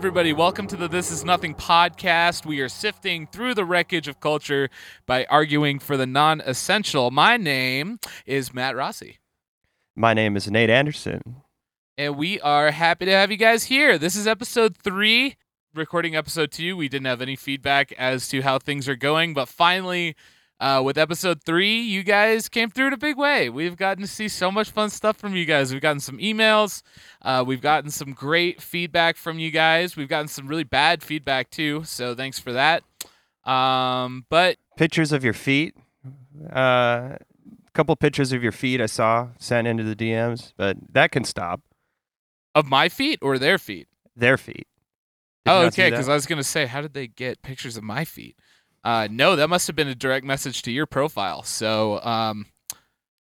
everybody, welcome to the This Is Nothing podcast. We are sifting through the wreckage of culture by arguing for the non essential. My name is Matt Rossi, My name is Nate Anderson. and we are happy to have you guys here. This is episode three, recording episode two. We didn't have any feedback as to how things are going, but finally, uh, with episode three, you guys came through in a big way. We've gotten to see so much fun stuff from you guys. We've gotten some emails. Uh, we've gotten some great feedback from you guys. We've gotten some really bad feedback too. So thanks for that. Um, but Pictures of your feet. Uh, a couple pictures of your feet I saw sent into the DMs, but that can stop. of my feet or their feet? Their feet. Did oh, okay. Because I was gonna say, how did they get pictures of my feet? Uh, no, that must have been a direct message to your profile. So, um,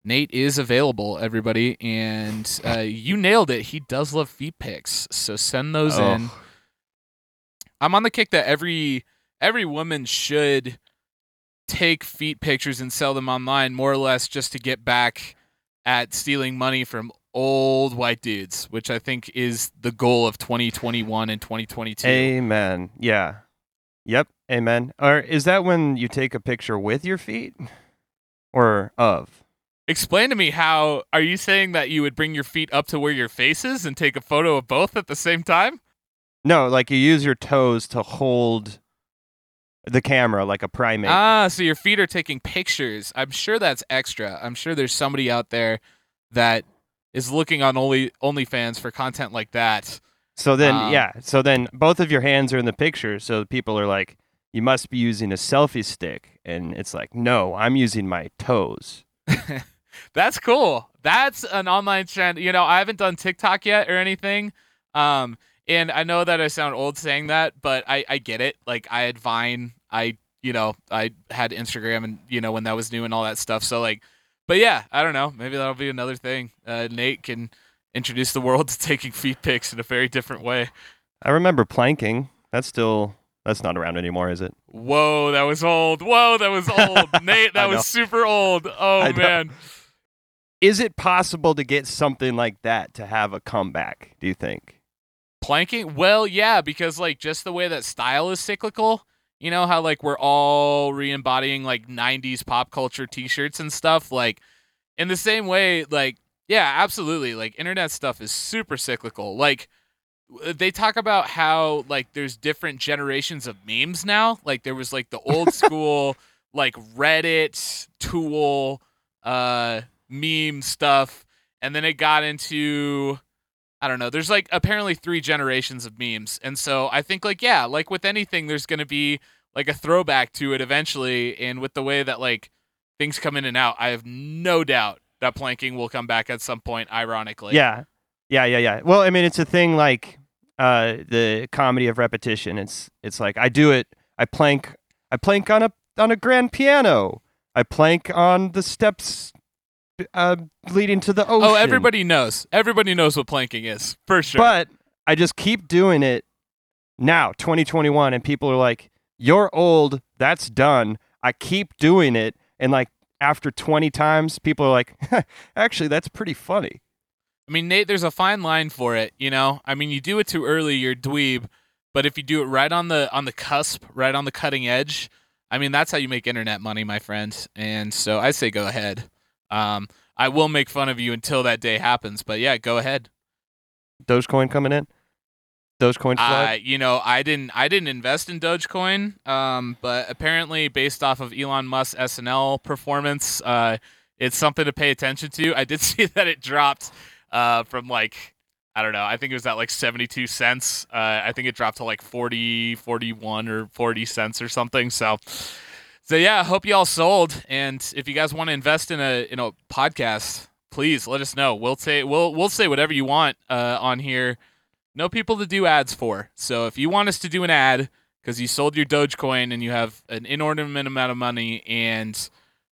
Nate is available, everybody, and uh, you nailed it. He does love feet pics, so send those Oh. in. I'm on the kick that every every woman should take feet pictures and sell them online, more or less, just to get back at stealing money from old white dudes, which I think is the goal of 2021 and 2022. Amen. Yeah. Yep. Amen. Or is that when you take a picture with your feet or of? Explain to me how are you saying that you would bring your feet up to where your face is and take a photo of both at the same time? No, like you use your toes to hold the camera like a primate. Ah, so your feet are taking pictures. I'm sure that's extra. I'm sure there's somebody out there that is looking on only OnlyFans for content like that. So then, Um, yeah. So then both of your hands are in the picture. So people are like, you must be using a selfie stick. And it's like, no, I'm using my toes. That's cool. That's an online trend. You know, I haven't done TikTok yet or anything. Um, and I know that I sound old saying that, but I, I get it. Like I had Vine, I you know, I had Instagram and you know when that was new and all that stuff. So like but yeah, I don't know. Maybe that'll be another thing. Uh, Nate can introduce the world to taking feet pics in a very different way. I remember planking. That's still, that's not around anymore, is it? Whoa, that was old. Whoa, that was old. Nate, that was super old. Oh man. Is it possible to get something like that to have a comeback, do you think? Planking? Well, yeah, because like just the way that style is cyclical, you know how like we're all re-embodying like 90s pop culture t-shirts and stuff like in the same way like yeah, absolutely. Like internet stuff is super cyclical. Like they talk about how like there's different generations of memes now. Like there was like the old school like Reddit, Tool, uh meme stuff and then it got into I don't know. There's like apparently three generations of memes. And so I think like yeah, like with anything there's going to be like a throwback to it eventually and with the way that like things come in and out, I have no doubt that planking will come back at some point ironically. yeah. Yeah, yeah, yeah. Well, I mean, it's a thing like uh, the comedy of repetition. It's it's like I do it. I plank. I plank on a on a grand piano. I plank on the steps uh, leading to the ocean. Oh, everybody knows. Everybody knows what planking is. For sure. But I just keep doing it now, 2021, and people are like, "You're old. That's done." I keep doing it, and like after 20 times, people are like, "Actually, that's pretty funny." I mean, Nate, there's a fine line for it, you know? I mean, you do it too early, you're dweeb, but if you do it right on the on the cusp, right on the cutting edge, I mean, that's how you make internet money, my friend. And so I say go ahead. Um, I will make fun of you until that day happens, but yeah, go ahead. Dogecoin coming in. Dogecoin. I, you know, I didn't, I didn't invest in Dogecoin, um, but apparently, based off of Elon Musk's SNL performance, uh, it's something to pay attention to. I did see that it dropped uh, from like, I don't know, I think it was at like 72 cents. Uh, I think it dropped to like 40, 41 or 40 cents or something. So, so yeah, hope you all sold. And if you guys want to invest in a in a podcast, please let us know. We'll say we'll we'll say whatever you want uh, on here. No people to do ads for. So if you want us to do an ad because you sold your Dogecoin and you have an inordinate amount of money and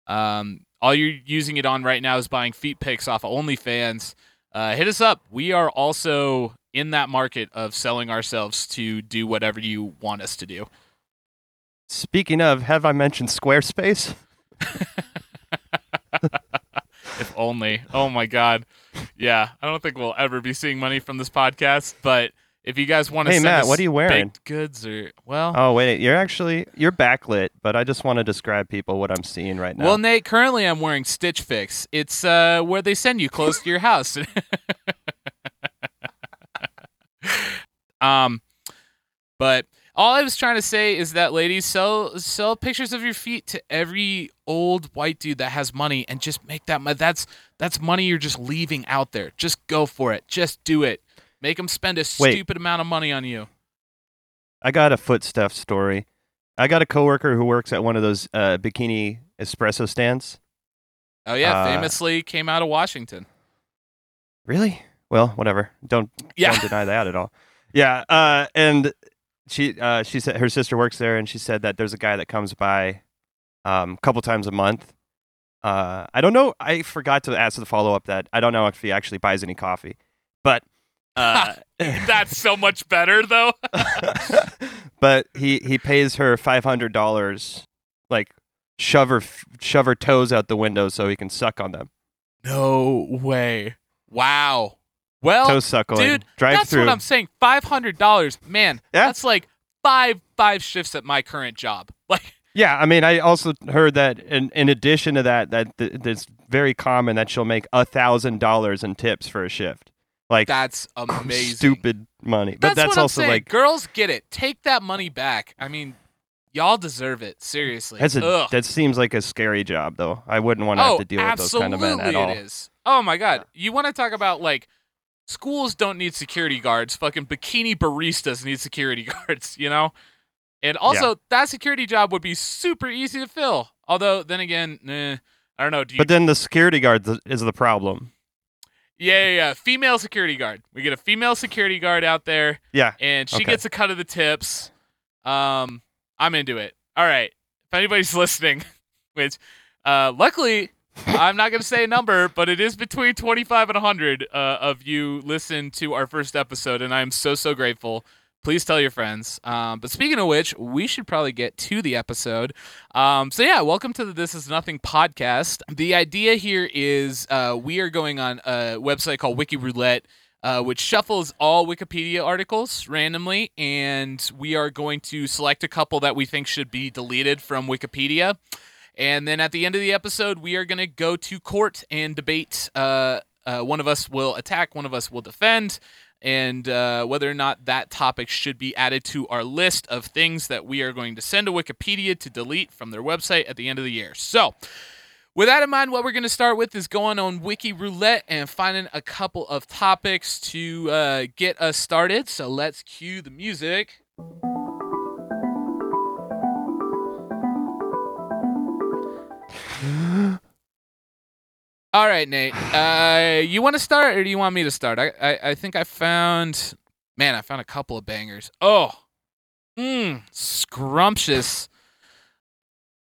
um, all you're using it on right now is buying feet pics off of OnlyFans, uh, hit us up. We are also in that market of selling ourselves to do whatever you want us to do. Speaking of, have I mentioned Squarespace? if only. Oh my god. Yeah, I don't think we'll ever be seeing money from this podcast, but if you guys want to Hey Matt, what are you wearing? goods or well, Oh wait, you're actually you're backlit, but I just want to describe people what I'm seeing right now. well, Nate. Currently, I'm wearing Stitch Fix. It's uh where they send you close to your house. um, but all I was trying to say is that ladies sell sell pictures of your feet to every old white dude that has money and just make that money. That's that's money you're just leaving out there. Just go for it. Just do it. Make them spend a Wait. stupid amount of money on you. I got a foot stuff story. I got a coworker who works at one of those uh, bikini espresso stands. Oh yeah, Uh, famously came out of Washington. Really? Well, whatever. Don't Yeah. don't deny that at all. Yeah, uh, and she uh, she said her sister works there, and she said that there's a guy that comes by um, a couple times a month. Uh, I don't know. I forgot to ask the follow up that I don't know if he actually buys any coffee, but uh, That's so much better though. but he he pays her five hundred dollars, like shove her shove her toes out the window so he can suck on them. No way. Wow. Well, Toe suckling. dude, drive that's through. what I'm saying. Five hundred dollars, man. Yeah. That's like five five shifts at my current job. Like Yeah, I mean, I also heard that in, in addition to that, that th- it's very common that she'll make a thousand dollars in tips for a shift. Like that's amazing. stupid money, but That's, that's, what I'm also like girls get it. Take that money back. I mean, y'all deserve it. Seriously. that's a, Ugh. that seems like a scary job though. I wouldn't want to oh, have to deal with those kind of men at all. it is. Oh my god. You want to talk about like schools don't need security guards. Fucking bikini baristas need security guards, you know? And also that security job would be super easy to fill. Although then again, nah, I don't know. Do you But then the security guard is the problem. Yeah, yeah, yeah. Female security guard. We get a female security guard out there Yeah, and she Okay. gets a cut of the tips. Um, I'm into it. All right. If anybody's listening, which uh, luckily I'm not going to say a number, but it is between 25 and 100 uh, of you listen to our first episode, and I'm so so grateful. Please tell your friends. Um, but speaking of which, we should probably get to the episode. Um, so yeah, welcome to the This Is Nothing podcast. The idea here is uh, we are going on a website called Wiki Roulette uh, which shuffles all Wikipedia articles randomly, and we are going to select a couple that we think should be deleted from Wikipedia. And then at the end of the episode, we are going to go to court and debate. Uh, uh, one of us will attack, one of us will defend, and uh, whether or not that topic should be added to our list of things that we are going to send to Wikipedia to delete from their website at the end of the year. So, with that in mind, what we're going to start with is going on Wiki Roulette and finding a couple of topics to uh, get us started. So let's cue the music. All right, Nate. Uh, you want to start, or do you want me to start? I, I, I think I found, man, I found a couple of bangers. Oh, mmm, scrumptious.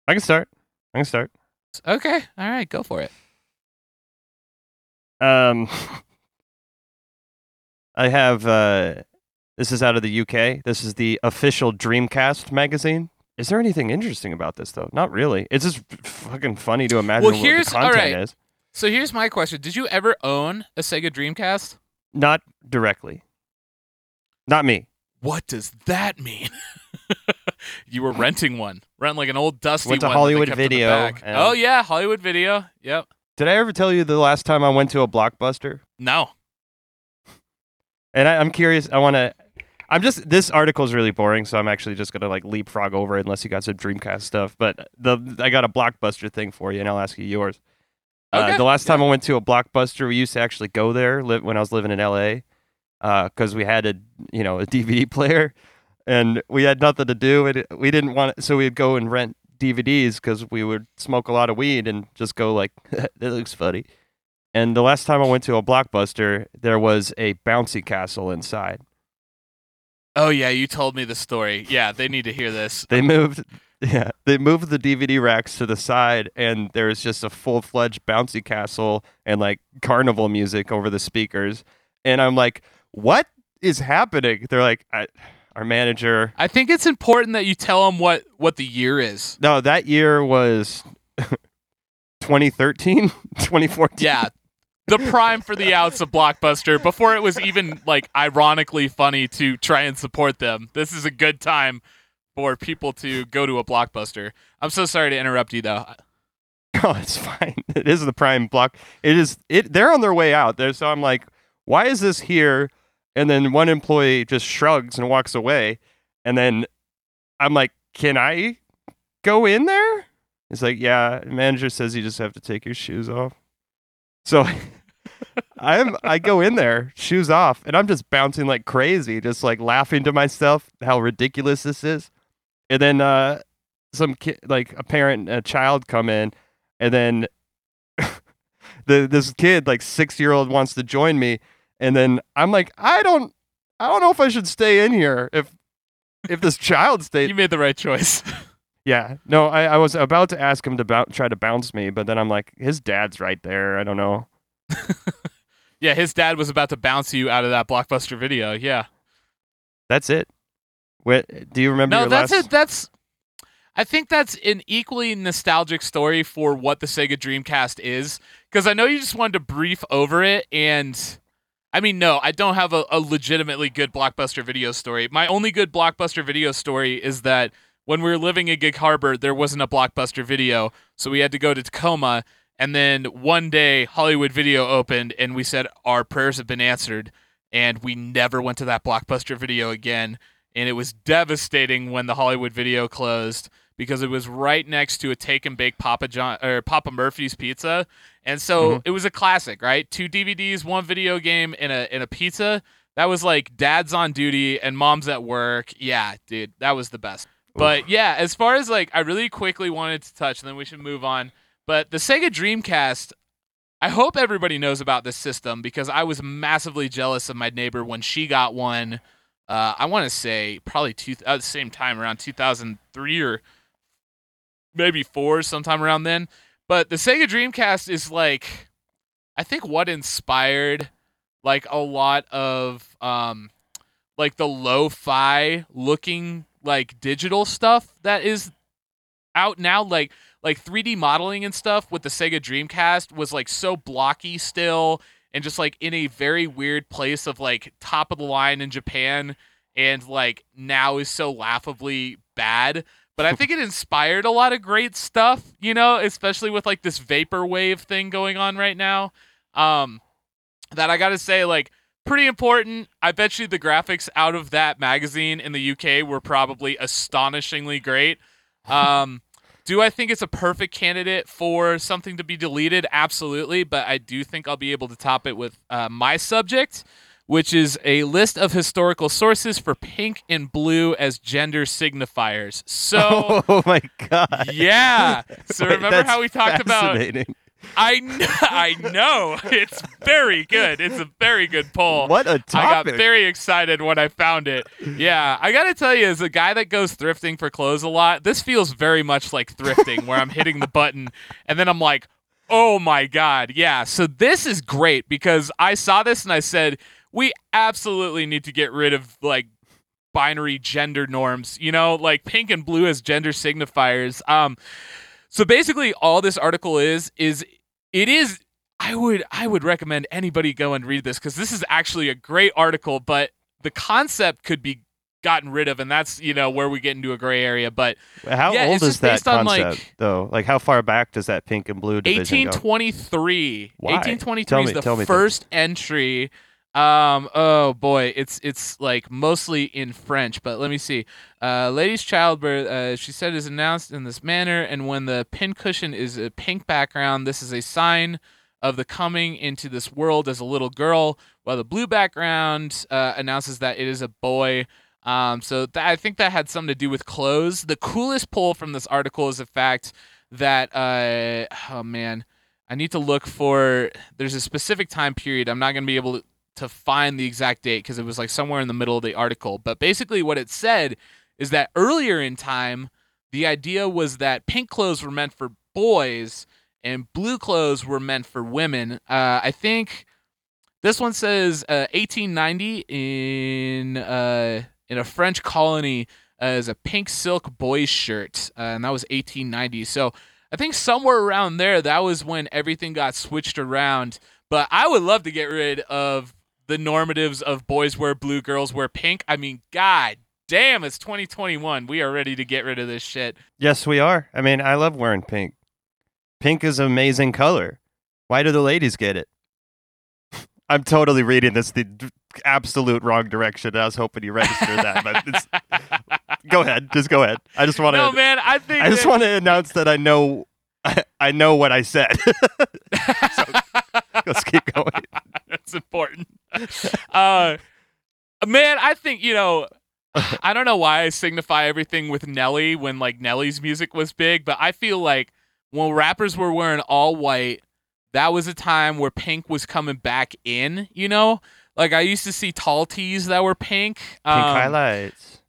I can start. I can start. Okay, all right, go for it. Um, I have. Uh, this is out of the UK. This is the official Dreamcast magazine. Is there anything interesting about this though? Not really. It's just fucking funny to imagine Well, what the content alright. is. So here's my question: Did you ever own a Sega Dreamcast? Not directly. Not me. What does that mean? you were renting one, renting like an old dusty Went to one Hollywood kept in the Video, Oh yeah, Hollywood Video. Yep. Did I ever tell you the last time I went to a blockbuster? No. And I, I'm curious. I want to. I'm just. This article is really boring, so I'm actually just gonna like leapfrog over it unless you got some Dreamcast stuff. But the I got a blockbuster thing for you, and I'll ask you yours. Okay. Uh, the last time I went to a blockbuster, we used to actually go there li- when I was living in LA, because we had a you know a DVD player, and we had nothing to do, and we didn't want. So we'd go and rent DVDs because we would smoke a lot of weed and just go like, that looks funny. And the last time I went to a blockbuster, there was a bouncy castle inside. Oh yeah, you told me the story. Yeah, they need to hear this. They moved, yeah, they moved the DVD racks to the side, and there's just a full fledged bouncy castle and like carnival music over the speakers. And I'm like, what is happening? They're like, I, our manager. I think it's important that you tell them what what the year is. No, that year was 2013, 2014. Yeah. the prime for the outs of Blockbuster before it was even like ironically funny to try and support them. This is a good time for people to go to a Blockbuster. I'm so sorry to interrupt you though. Oh, it's fine. It is the prime block. It is it they're on their way out there. So I'm like, why is this here? And then one employee just shrugs and walks away. And then I'm like, can I go in there? He's like, yeah. The manager says you just have to take your shoes off. So I'm I go in there, shoes off, and I'm just bouncing like crazy, just like laughing to myself how ridiculous this is. And then uh some kid like a parent and a child come in and then the this kid like 6-year-old wants to join me and then I'm like I don't I don't know if I should stay in here if if this child stays You made the right choice. yeah. No, I, I was about to ask him to try to bounce me, but then I'm like, his dad's right there. I don't know. yeah, his dad was about to bounce you out of that Blockbuster video. Yeah. That's it. What, do you remember No, your that's last? it. That's I think that's an equally nostalgic story for what the Sega Dreamcast is. Because I know you just wanted to brief over it, and I mean, no, I don't have a, a legitimately good blockbuster video story. My only good blockbuster video story is that when we were living in Gig Harbor, there wasn't a blockbuster video, so we had to go to Tacoma. And then one day, Hollywood Video opened, and we said our prayers have been answered, and we never went to that blockbuster video again. And it was devastating when the Hollywood Video closed because it was right next to a take and bake Papa John or Papa Murphy's Pizza, and so Mhm. it was a classic, right? Two DVDs, one video game, and a and a pizza. That was like dad's on duty and mom's at work. Yeah, dude, that was the best. But yeah, as far as like, I really quickly wanted to touch, and then we should move on. But the Sega Dreamcast, I hope everybody knows about this system because I was massively jealous of my neighbor when she got one. Uh, I want to say probably two at the same time around 2003 or maybe four, sometime around then. But the Sega Dreamcast is like, I think what inspired like a lot of um, like the lo-fi looking like digital stuff that is out now like like 3D modeling and stuff with the Sega Dreamcast was like so blocky still and just like in a very weird place of like top of the line in Japan and like now is so laughably bad but I think it inspired a lot of great stuff, you know, especially with like this vaporwave thing going on right now. Um that I got to say like pretty important. I bet you the graphics out of that magazine in the UK were probably astonishingly great. Um, do I think it's a perfect candidate for something to be deleted? Absolutely, but I do think I'll be able to top it with uh, my subject, which is a list of historical sources for pink and blue as gender signifiers. So. oh my god. Yeah. So Wait, remember how we talked about. I know, I know. It's very good. It's a very good poll. What a topic. I got very excited when I found it. Yeah, I gotta tell you, as a guy that goes thrifting for clothes a lot, this feels very much like thrifting, where I'm hitting the button and then I'm like, oh my god, yeah. So this is great because I saw this and I said, we absolutely need to get rid of like binary gender norms. You know, like pink and blue as gender signifiers. Um, so basically, all this article is is it is. I would I would recommend anybody go and read this because this is actually a great article, but the concept could be gotten rid of, and that's you know where we get into a gray area. But How yeah, old is that concept like- though? Like how far back does that pink and blue division go? 1823. Why? 1823 Tell is me- the tell me, tell me. first entry. Um. Oh boy, it's it's like mostly in French, but let me see. Uh, lady's childbirth. Uh, she said is announced in this manner, and when the pincushion is a pink background, this is a sign of the coming into this world as a little girl, while the blue background uh, announces that it is a boy. Um, so I think that had something to do with clothes. The coolest pull from this article is the fact that uh, oh man, I need to look for. There's a specific time period. I'm not gonna be able to, to find the exact date because it was like somewhere in the middle of the article. But basically, what it said is that earlier in time, the idea was that pink clothes were meant for boys and blue clothes were meant for women. Uh, I think this one says uh, 1890 in uh, in a French colony uh, as a pink silk boys shirt, uh, and that was 1890. So I think somewhere around there, that was when everything got switched around. But I would love to get rid of the normatives of boys wear blue, girls wear pink. I mean, god damn, it's 2021. We are ready to get rid of this shit. Yes, we are. I mean, I love wearing pink. Pink is an amazing color. Why do the ladies get it? I'm totally reading this the absolute wrong direction. I was hoping you registered that, but it's, go ahead. Just go ahead. I just want to. No, man, I think I just that- want to announce that I know. I, I know what I said. so, Let's keep going. That's important. Uh, man, I think you know. I don't know why I signify everything with Nelly when like Nelly's music was big, but I feel like when rappers were wearing all white, that was a time where pink was coming back in. You know, like I used to see tall tees that were pink. Pink um, highlights.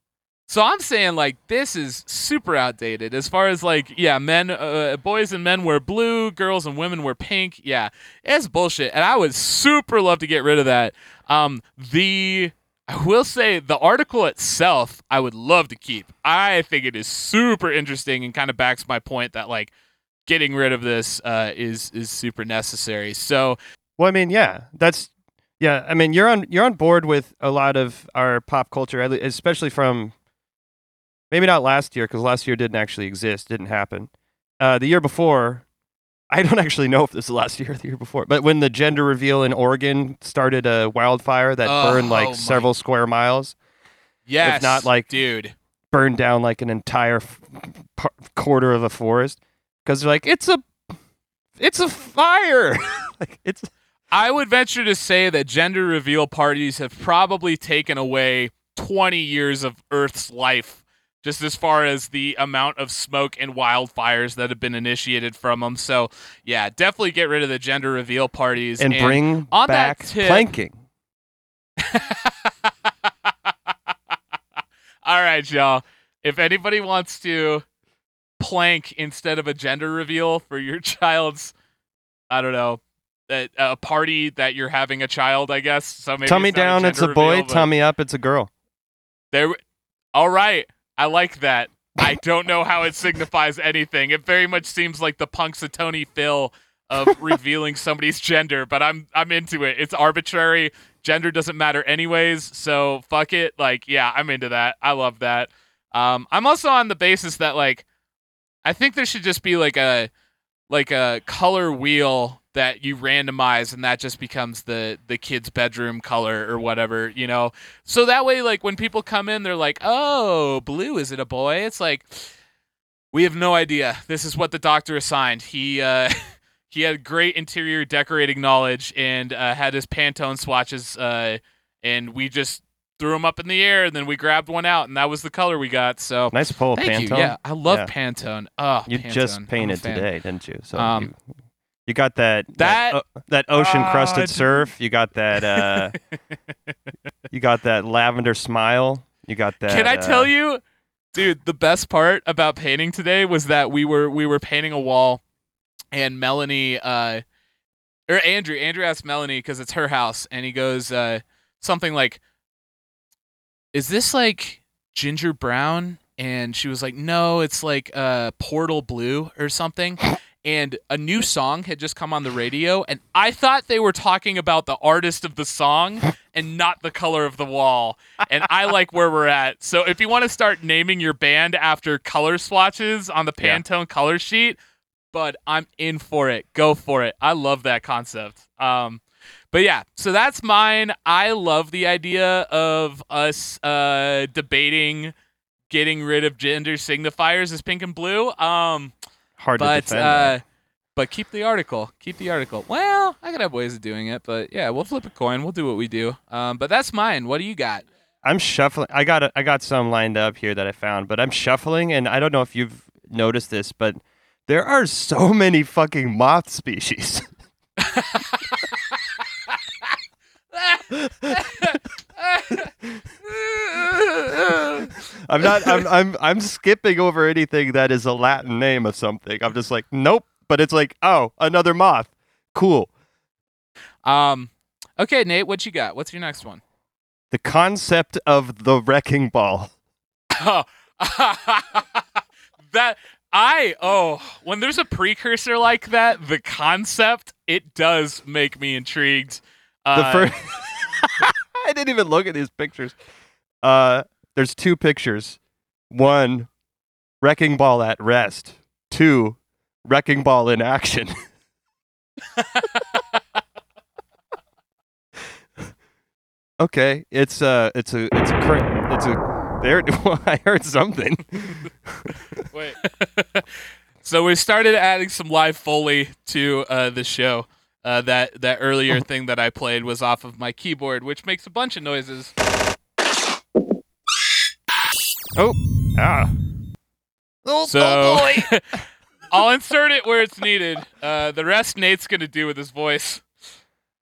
So I'm saying like this is super outdated as far as like yeah men uh, boys and men wear blue girls and women wear pink. Yeah it's bullshit and I would super love to get rid of that. Um the I will say the article itself I would love to keep. I think it is super interesting and kind of backs my point that like getting rid of this uh, is is super necessary. So Well, I mean, yeah, that's yeah. I mean, you're on you're on board with a lot of our pop culture, especially from maybe not last year because last year didn't actually exist, didn't happen. Uh, the year before, I don't actually know if this is last year or the year before, but when the gender reveal in Oregon started a wildfire that Oh, burned oh like several square miles, yes not, like- dude burned down like an entire f- par- quarter of a forest because they're like it's a it's a fire like it's I would venture to say that gender reveal parties have probably taken away 20 years of Earth's life, just as far as the amount of smoke and wildfires that have been initiated from them. So, yeah, definitely get rid of the gender reveal parties and bring on that back tip- planking. All right, y'all. If anybody wants to plank instead of a gender reveal for your child's, I don't know, a, a party that you're having a child, I guess. So maybe tummy it's down, it's a gender boy. reveal, but tummy up, it's a girl. There. All right, I like that. I don't know how it signifies anything. It very much seems like the Punxsutawney Phil of revealing somebody's gender, but I'm I'm into it. It's arbitrary. Gender doesn't matter anyways, so fuck it. Like, yeah, I'm into that. I love that. Um, I'm also on the basis that like, I think there should just be like a like a color wheel that you randomize, and that just becomes the the kid's bedroom color or whatever, you know. So that way, like when people come in, they're like, "Oh, blue is it a boy?" It's like we have no idea. This is what the doctor assigned. He uh, he had great interior decorating knowledge and uh, had his Pantone swatches, uh, and we just threw them up in the air, and then we grabbed one out, and that was the color we got. So Nice pull, thank Pantone. you. Yeah, I love Yeah. Pantone. Oh, You Pantone. just painted today, didn't you? So Um, you, you got that that- that, o- that ocean crusted dude. surf. You got that. Uh, you got that lavender smile. You got that. Can I uh, tell you, dude? The best part about painting today was that we were we were painting a wall, and Melanie, uh, or Andrew, Andrew asked Melanie because it's her house, and he goes uh, something like, "Is this like ginger brown?" And she was like, "No, it's like uh, portal blue or something." And a new song had just come on the radio, and I thought they were talking about the artist of the song and not the color of the wall and I like where we're at. So if you want to start naming your band after color swatches on the Yeah. Pantone color sheet, but I'm in for it. Go for it. I love that concept. Um, but yeah, so that's mine. I love the idea of us uh, debating getting rid of gender signifiers as pink and blue. Um, Hard to but defend. uh, but keep the article. Keep the article. Well, I could have ways of doing it, but yeah, we'll flip a coin. We'll do what we do. Um, but that's mine. What do you got? I'm shuffling. I got a, I got some lined up here that I found, but I'm shuffling, and I don't know if you've noticed this, but there are so many fucking moth species. I'm not. I'm. I'm. I'm skipping over anything that is a Latin name of something. I'm just like, nope. But it's like, oh, another moth. Cool. um, okay, Nate, what you got? What's your next one? The concept of the wrecking ball. Oh, that I oh when there's a precursor like that, the concept it does make me intrigued. The Uh, first, I didn't even look at these pictures. Uh, there's two pictures. One, wrecking ball at rest. Two, wrecking ball in action. okay, it's a, it's a, it's a, cra- it's a. There, well, I heard something. Wait. so we started adding some live foley to uh, the show. Uh, that that earlier thing that I played was off of my keyboard, which makes a bunch of noises. Oh, ah. Oh, So I'll insert it where it's needed. Uh, the rest Nate's gonna do with his voice.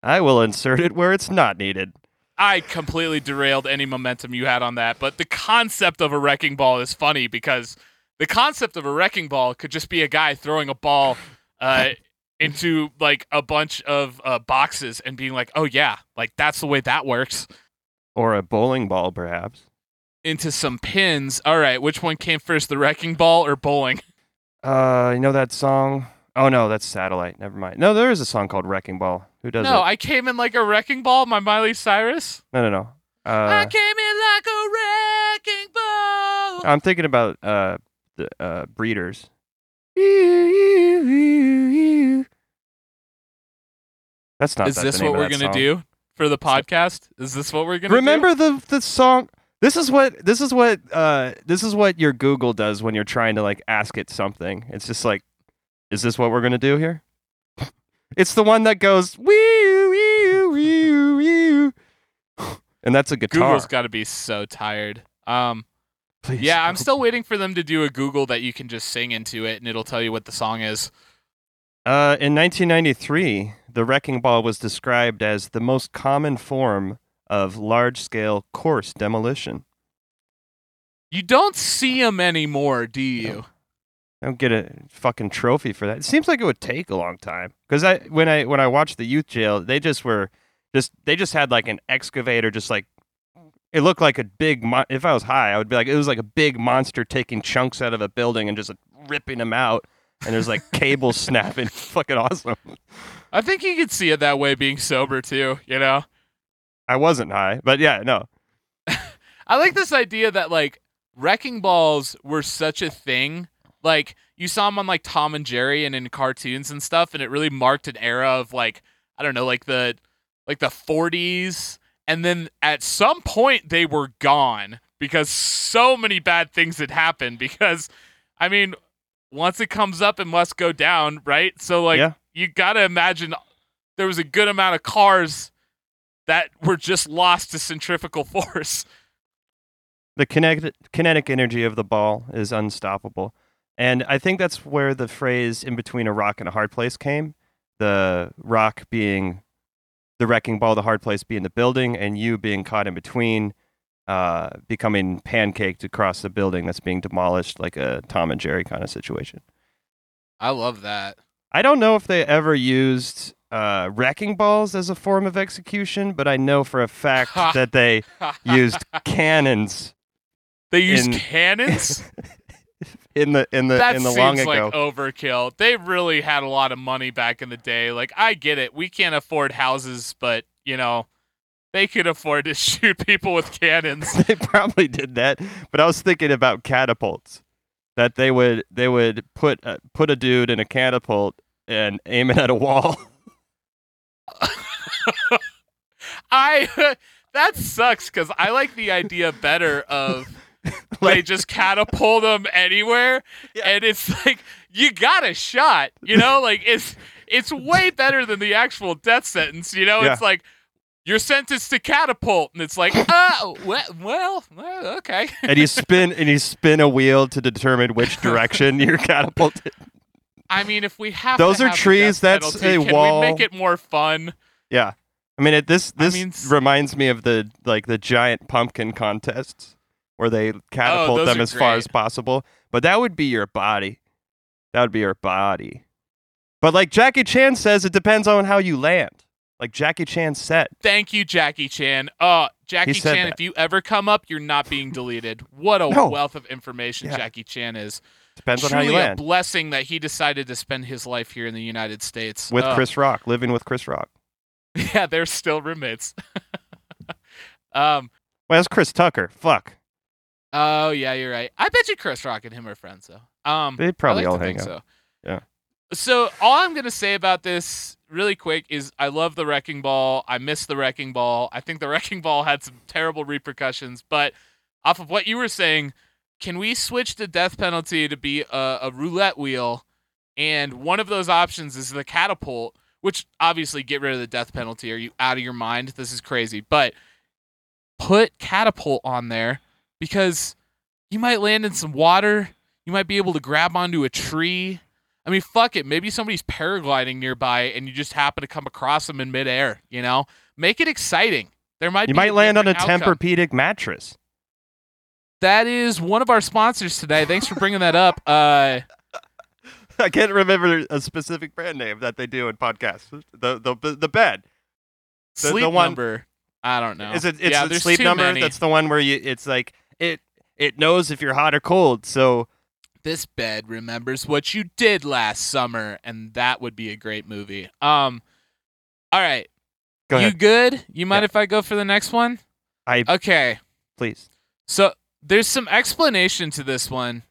I will insert it where it's not needed. I completely derailed any momentum you had on that, but the concept of a wrecking ball is funny because the concept of a wrecking ball could just be a guy throwing a ball uh, into like a bunch of uh, boxes and being like, "Oh yeah, like that's the way that works." Or a bowling ball, perhaps. Into some pins. All right, which one came first, the wrecking ball or bowling? Uh, you know that song? Oh no, that's Satellite. Never mind. No, there is a song called Wrecking Ball. Who does no, it? I came in like a wrecking ball, my Miley Cyrus. No, no, no. I Uh, came in like a wrecking ball. I'm thinking about uh the uh Breeders. That's not. Is that this what we're gonna song. do for the podcast? Is this what we're gonna do? Remember the the song. This is what this is what uh this is what your Google does when you're trying to like ask it something. It's just like, is this what we're gonna do here? It's the one that goes wee wee wee wee, and that's a guitar. Google's got to be so tired. Um, Please. yeah, I'm still waiting for them to do a Google that you can just sing into it and it'll tell you what the song is. Uh, in 1993, the wrecking ball was described as the most common form of large-scale coarse demolition. You don't see them anymore, do you? I don't get a fucking trophy for that. It seems like it would take a long time because I when I when I watched the youth jail, they just were just they just had like an excavator, just like it looked like a big. Mo- if I was high, I would be like it was like a big monster taking chunks out of a building and just like, ripping them out. And there's like cables snapping. Fucking awesome. I think you could see it that way being sober too, you know? I wasn't high, but yeah, no. I like this idea that like wrecking balls were such a thing. Like you saw them on like Tom and Jerry and in cartoons and stuff, and it really marked an era of like I don't know, like the like the 40s, and then at some point they were gone because so many bad things had happened. Because I mean, once it comes up, it must go down, right? So like Yeah. you gotta imagine there was a good amount of cars that were just lost to centrifugal force. The kinetic kinetic energy of the ball is unstoppable. And I think that's where the phrase in between a rock and a hard place came. The rock being the wrecking ball, the hard place being the building, and you being caught in between, uh, becoming pancaked across the building that's being demolished like a Tom and Jerry kind of situation. I love that. I don't know if they ever used uh, wrecking balls as a form of execution, but I know for a fact that they used cannons They used in- cannons. in the in the that in the seems long like ago. overkill. They really had a lot of money back in the day. Like I get it, we can't afford houses, but you know, they could afford to shoot people with cannons. they probably did that, but I was thinking about catapults. That they would they would put uh, put a dude in a catapult and aim it at a wall. I that sucks because I like the idea better of they just catapult them anywhere, Yeah. and it's like you got a shot. You know, like it's it's way better than the actual death sentence. You know, Yeah. it's like you're sentenced to catapult, and it's like, oh, well, well, okay. and you spin and you spin a wheel to determine which direction you're catapulted. I mean, if we have Those are have trees, that's penalty, a can wall. We make it more fun. Yeah. I mean, it, this I this mean, reminds me of the like the giant pumpkin contests where they catapult Oh, them as far as possible. But that would be your body. That would be your body. But like Jackie Chan says, it depends on how you land. Like Jackie Chan said. Thank you, Jackie Chan. Uh, Jackie Chan, that. if you ever come up, you're not being deleted. What a No. wealth of information Yeah. Jackie Chan is. Depends on how truly you a blessing that he decided to spend his life here in the United States With Ugh. Chris Rock, living with Chris Rock. Yeah, they're still roommates. um. Well, that's Chris Tucker. Fuck. Oh yeah, you're right. I bet you Chris Rock and him are friends though. Um. They probably like all hang out. So. Yeah. So all I'm gonna say about this really quick is I love the wrecking ball. I miss the wrecking ball. I think the wrecking ball had some terrible repercussions, but off of what you were saying, can we switch the death penalty to be a, a roulette wheel? And one of those options is the catapult, which obviously get rid of the death penalty. Are you out of your mind? This is crazy. But put catapult on there because you might land in some water. You might be able to grab onto a tree. I mean, fuck it. Maybe somebody's paragliding nearby and you just happen to come across them in midair, you know? Make it exciting. There might You might land on a outcome. Tempur-Pedic mattress. That is one of our sponsors today. Thanks for bringing that up. Uh, I can't remember a specific brand name that they do in podcasts. The the the bed. The- sleep the one- number. I don't know. Is it? It's yeah, the sleep number. many. That's the one where you. It's like it. It knows if you're hot or cold. So this bed remembers what you did last summer, and that would be a great movie. Um, all right, go you good? You mind Yeah. if I go for the next one? I Okay, please. so there's some explanation to this one.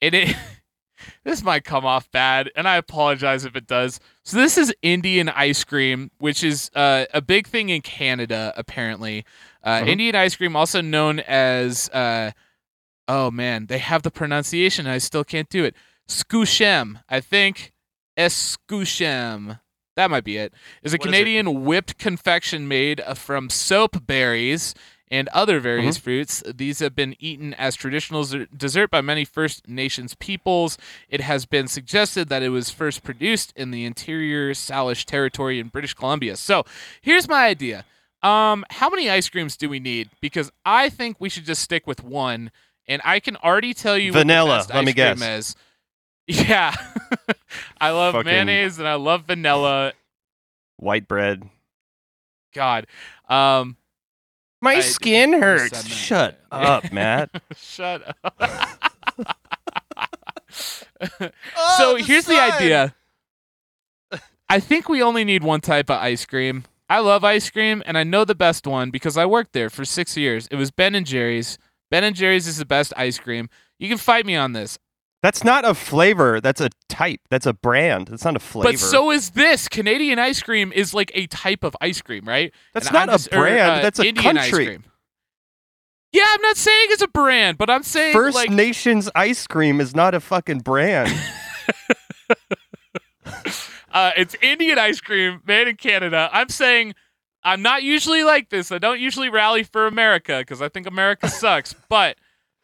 It, it this might come off bad, and I apologize if it does. So this is Indian ice cream, which is uh, a big thing in Canada, apparently. Uh, Mhm. Indian ice cream, also known as uh, oh man, they have the pronunciation. I still can't do it. Skoosham, I think. Escouchem. That might be it. Is a What is? Canadian whipped confection made uh, from soap berries and other various fruits. These have been eaten as traditional zer- dessert by many First Nations peoples. It has been suggested that it was first produced in the interior Salish territory in British Columbia. So, here's my idea. Um, how many ice creams do we need? Because I think we should just stick with one, and I can already tell you Vanilla, the let me guess. Is. Yeah, I love Fucking- mayonnaise and I love vanilla. White bread. God, um, My I- skin hurts. Shut up, Matt. shut up. Oh, so here's the idea. I think we only need one type of ice cream. I love ice cream, and I know the best one because I worked there for six years. It was Ben and Jerry's. Ben and Jerry's is the best ice cream. You can fight me on this, That's not a flavor. That's a type. That's a brand. That's not a flavor. but so is this. Canadian ice cream is like a type of ice cream, right? that's And not I'm a just- or, brand. uh, that's a Indian country. Yeah, I'm not saying it's a brand, but I'm saying First like Nations ice cream is not a fucking brand. Uh, it's Indian ice cream made in Canada. I'm saying I'm not usually like this. I don't usually rally for America because I think America sucks. But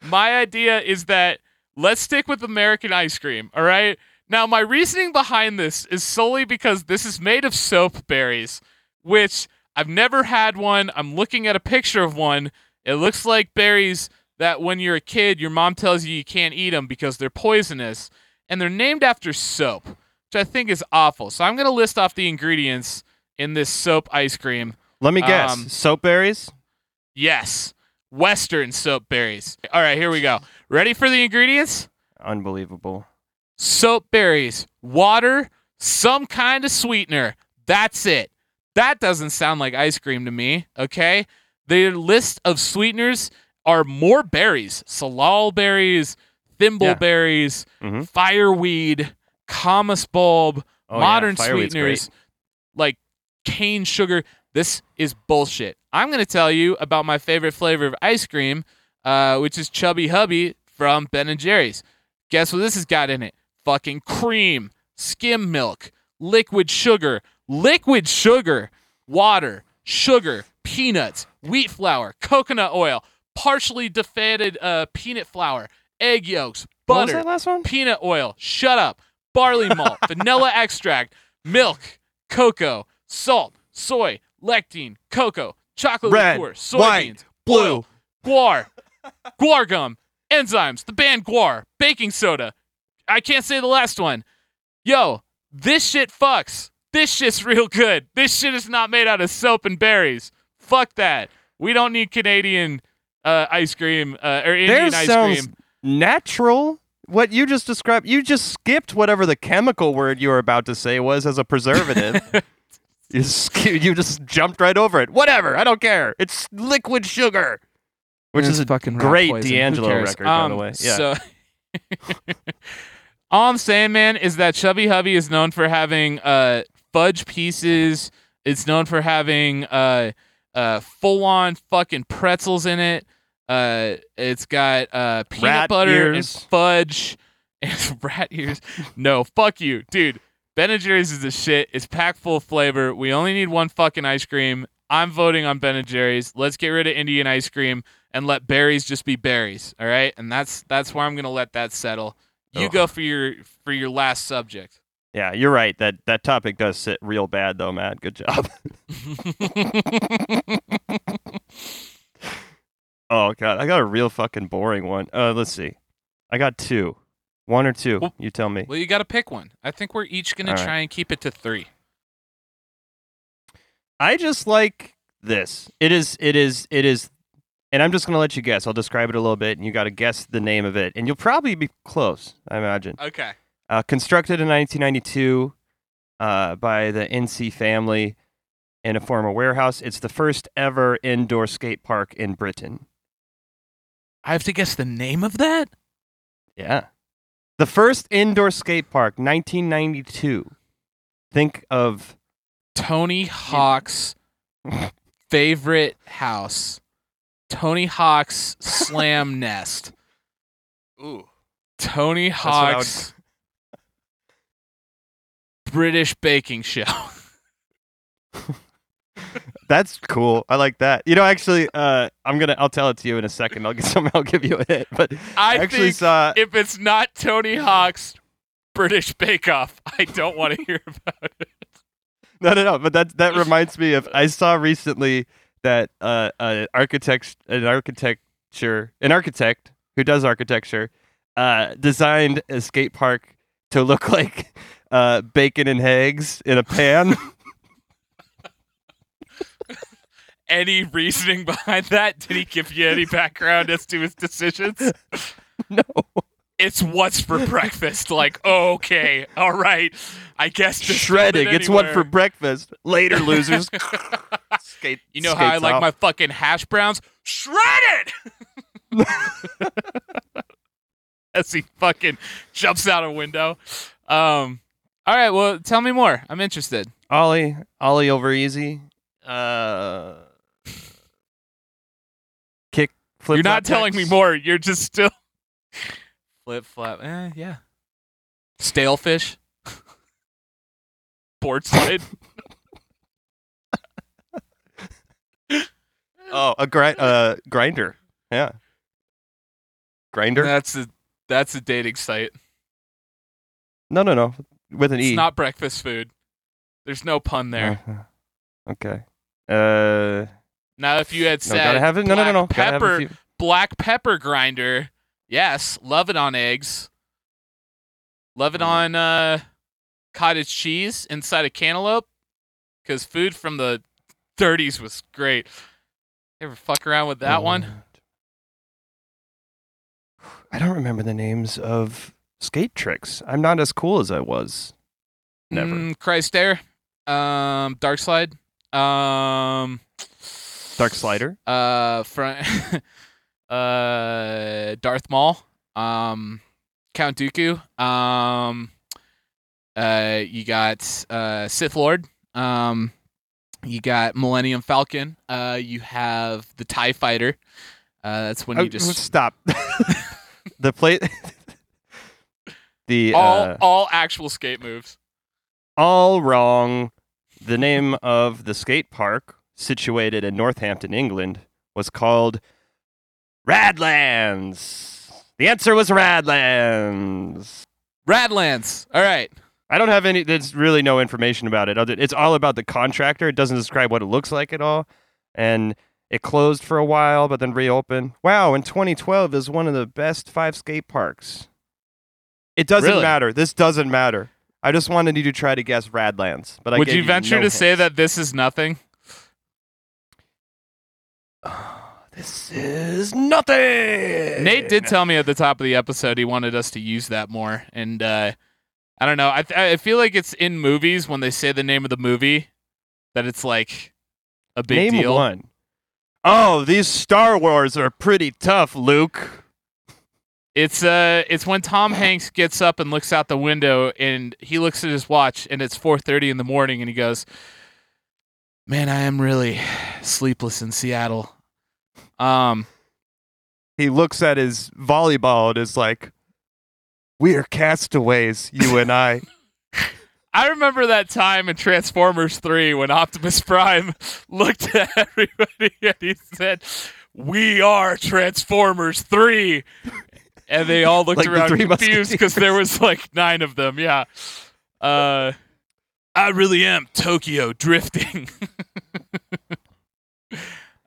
my idea is that let's stick with American ice cream. All right. Now, my reasoning behind this is solely because this is made of soap berries, which I've never had one. I'm looking at a picture of one. It looks like berries that when you're a kid, your mom tells you you can't eat them because they're poisonous. And they're named after soap, which I think is awful. So I'm going to list off the ingredients in this soap ice cream. Let me guess. Um, Soap berries. Yes, Western soap berries. All right, here we go. Ready for the ingredients? Unbelievable. soap berries, water, some kind of sweetener. That's it. That doesn't sound like ice cream to me, okay? The list of sweeteners are more berries salal berries, thimble Yeah. berries, Mhm. fireweed, camas bulb, Oh, modern great. sweeteners like cane sugar. This is bullshit. I'm going to tell you about my favorite flavor of ice cream, uh, which is Chubby Hubby from Ben and Jerry's. Guess what this has got in it? Fucking cream, skim milk, liquid sugar, liquid sugar, water, sugar, peanuts, wheat flour, coconut oil, partially defatted uh, peanut flour, egg yolks, butter, that last one? peanut oil, shut up, barley malt, vanilla extract, milk, cocoa, salt, soy, lectine, cocoa, chocolate Red, liqueur, soybeans, white, blue. oil, guar, guar gum, enzymes, the band guar, baking soda. I can't say the last one. Yo, this shit fucks. This shit's real good. This shit is not made out of soap and berries. Fuck that. We don't need Canadian uh, ice cream uh, or Indian Theirs ice sounds cream. natural. What you just described. You just skipped whatever the chemical word you were about to say was as a preservative. you, sk- you just jumped right over it. Whatever. I don't care. It's liquid sugar, which is a fucking great poison. D'Angelo cares? record, by the Um, way. Yeah. So, all I'm saying, man, is that Chubby Hubby is known for having uh, fudge pieces. It's known for having uh, uh, full-on fucking pretzels in it. Uh, it's got uh, peanut Rat butter and fudge and rat ears. No, fuck you, dude. Ben and Jerry's is the shit. It's packed full of flavor. We only need one fucking ice cream. I'm voting on Ben and Jerry's. Let's get rid of Indian ice cream and let berries just be berries. All right, and that's that's where I'm gonna let that settle. You Ugh. go for your for your last subject. yeah, you're right. That that topic does sit real bad, though, Matt. Good job. oh god, I got a real fucking boring one. Uh, let's see. I got two. One or two. Well- you tell me. well, you got to pick one. I think we're each gonna All right. try and keep it to three. I just like this. It is. It is. It is. And I'm just gonna let you guess. I'll describe it a little bit, and you got to guess the name of it, and you'll probably be close. I imagine. Okay. Uh, constructed in 1992 uh, by the NC family in a former warehouse. It's the first ever indoor skate park in Britain. I have to guess the name of that. Yeah. The first indoor skate park, 1992. Think of Tony Hawk's favorite house. Tony Hawk's Slam Nest. Ooh. Tony I would- Hawk's British baking show. That's cool. I like that. You know, actually, uh, I'm gonna. I'll tell it to you in a second. I'll get some. I'll give you a hit. But I actually think saw. if it's not Tony Hawk's British Bake Off, I don't want to hear about it. No, no, no. But that that reminds me of. I saw recently that uh, uh architect, an architecture, an architect who does architecture, uh, designed a skate park to look like uh bacon and eggs in a pan. Any reasoning behind that? Did he give you any background as to his decisions? no. It's what's for breakfast. Like, okay, all right. I guess just Shredding. it It's what for breakfast. Later, losers. skate. You know how I skates like my fucking hash browns shredded. As he fucking jumps out a window. Um. All right. Well, tell me more. I'm interested. Ollie, Ollie over easy. Uh, flip. You're not flap telling me more. You're just still flip flop. Eh, yeah. Stale fish. Board slide. Oh, a grind, uh, grinder. Yeah, grinder. That's a that's a dating site. No, no, no. With an It's e. It's not breakfast food. There's no pun there. Uh, okay. Uh, Now, if you had no, said gotta have it. No, no, no, no. pepper, few- black pepper grinder, yes, love it on eggs. Love it Mm. on uh, cottage cheese inside a cantaloupe, because food from the 30s was great. You ever fuck around with that one? I don't remember the names of skate tricks. I'm not as cool as I was. Never. Mm, Christ Air, um, Dark Slide, um, Dark Slider. uh, uh, Darth Maul, um, Count Dooku, um, uh, you got uh, Sith Lord, um, you got Millennium Falcon, uh, you have the Tie Fighter. Uh, that's when Oh, you just stop. the plate. the all uh, all actual skate moves. all wrong. The name of the skate park, situated in Northampton, England, was called Radlands. The answer was Radlands. Radlands. All right. I don't have any. There's really no information about it. Other, it's all about the contractor. It doesn't describe what it looks like at all, and it closed for a while, but then reopened. Wow! In 2012, is one of the best five skate parks. It doesn't Really? matter. This doesn't matter. I just wanted you to try to guess Radlands, but I Would you venture no to say that this is nothing? This is nothing. Nate did tell me at the top of the episode he wanted us to use that more, and uh, I don't know. I th- I feel like it's in movies when they say the name of the movie that it's like a big Name deal. one. Oh, these Star Wars are pretty tough, Luke. It's uh, it's when Tom Hanks gets up and looks out the window, and he looks at his watch, and it's 4:30 in the morning, and he goes, "Man, I am really sleepless in Seattle." Um, He looks at his volleyball and is like, "We are castaways, you and I." I remember that time in Transformers 3 when Optimus Prime looked at everybody and he said, "We are Transformers 3." And they all looked Like around confused because there was like 9 of them. Yeah. Uh I really am Tokyo drifting.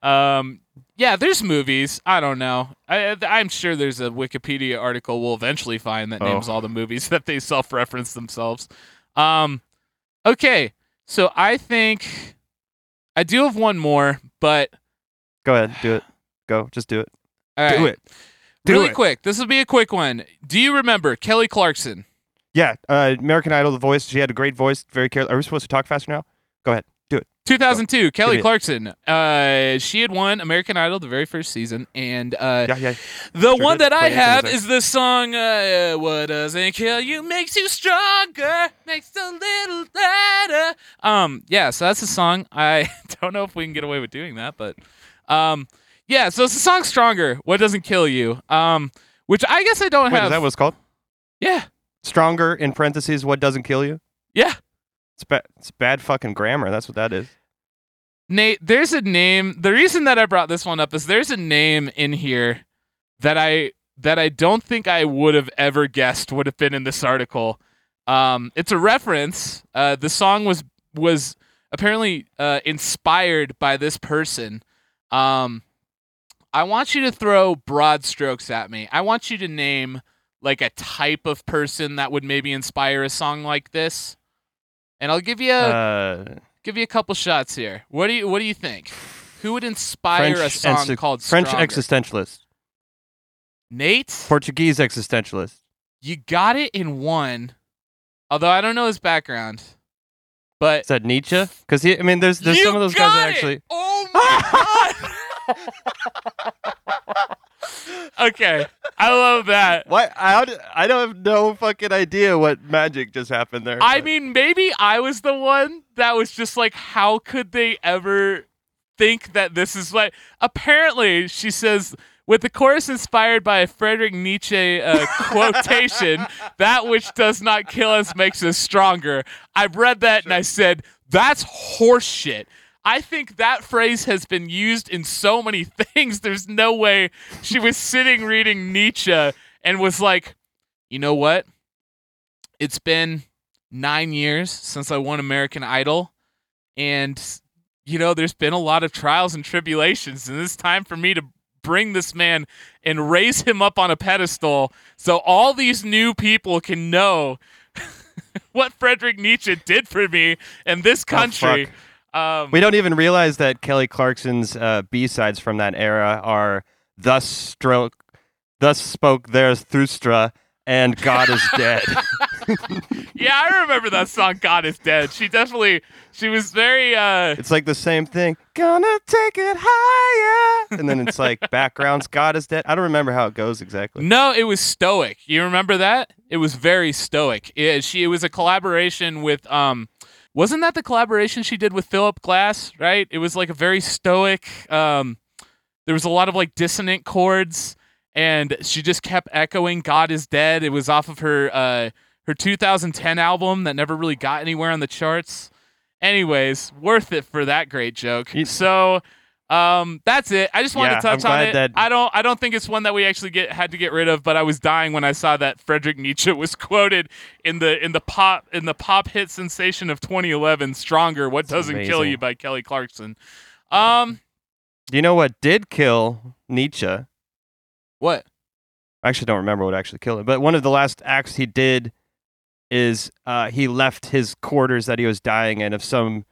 um yeah, there's movies. I don't know. I, I'm sure there's a Wikipedia article we'll eventually find that Oh. names all the movies that they self-reference themselves. Um, okay, so I think I do have one more, but Go ahead, do it. Go, just do it. all Do it. Do really it. quick. This will be a quick one. Do you remember Kelly Clarkson? Yeah, uh, American Idol, the voice. She had a great voice. Very careful. Are we supposed to talk faster now? Go ahead. Do it. 2002, Kelly. Clarkson. Uh, she had won American Idol the very first season, and uh, Yeah, yeah. the Sure one did. that I Play have is the song uh, "What Doesn't Kill You Makes You Stronger, Makes a Little Better." Um, yeah, so that's the song. I don't know if we can get away with doing that, but um, yeah. So it's the song "Stronger." What doesn't kill you? Um, which I guess I don't Wait, have. is that what it's called? yeah, Stronger in parentheses. What doesn't kill you? yeah. It's bad. It's bad fucking grammar. That's what that is. Nate, there's a name. The reason that I brought this one up is there's a name in here that I that I don't think I would have ever guessed would have been in this article. Um, it's a reference. Uh, the song was was apparently uh, inspired by this person. Um, I want you to throw broad strokes at me. I want you to name like a type of person that would maybe inspire a song like this. And I'll give you a Uh, give you a couple shots here. What do you What do you think? Who would inspire a song ency- called French Stronger? existentialist, Nate, Portuguese existentialist. you got it in one. Although I don't know his background, but Is that Nietzsche? Because he, I mean, there's there's some of those guys that it! actually. Oh my god! okay, I love that. Why? I don't- I don't have no fucking idea what magic just happened there. I but- mean, maybe I was the one that was just like, how could they ever think that this is like? Apparently, she says, with the chorus inspired by a Frederick Nietzsche uh, quotation, that which does not kill us makes us stronger. I've read that and I said, that's horseshit. I think that phrase has been used in so many things. There's no way she was sitting reading Nietzsche and was like, you know what? It's been nine years since I won American Idol. And, you know, there's been a lot of trials and tribulations. And it's time for me to bring this man and raise him up on a pedestal so all these new people can know what Frederick Nietzsche did for me and this oh, country. Um, we don't even realize that Kelly Clarkson's uh, B sides from that era are "Thus stroke, thus spoke Zarathustra," and "God is dead." yeah, I remember that song God is Dead. She definitely she was very uh it's like the same thing. Gonna take it higher, and then it's like backgrounds. God is dead. I don't remember how it goes exactly. No, it was stoic. You remember that? It was very stoic. It, she it was a collaboration with um wasn't that the collaboration she did with Philip Glass, right? It was like a very stoic um there was a lot of like dissonant chords and she just kept echoing God is dead. It was off of her uh her 2010 album that never really got anywhere on the charts. Anyways, worth it for that great joke. So um, that's it. I just wanted Yeah, to touch on it. that- I don't. I don't think it's one that we actually get had to get rid of. But I was dying when I saw that Frederick Nietzsche was quoted in the in the pop in the pop hit sensation of 2011, "Stronger." What doesn't kill you by Kelly Clarkson. Um, Do you know what did kill Nietzsche? what? I actually don't remember what actually killed him, but one of the last acts he did is uh, he left his quarters that he was dying in of some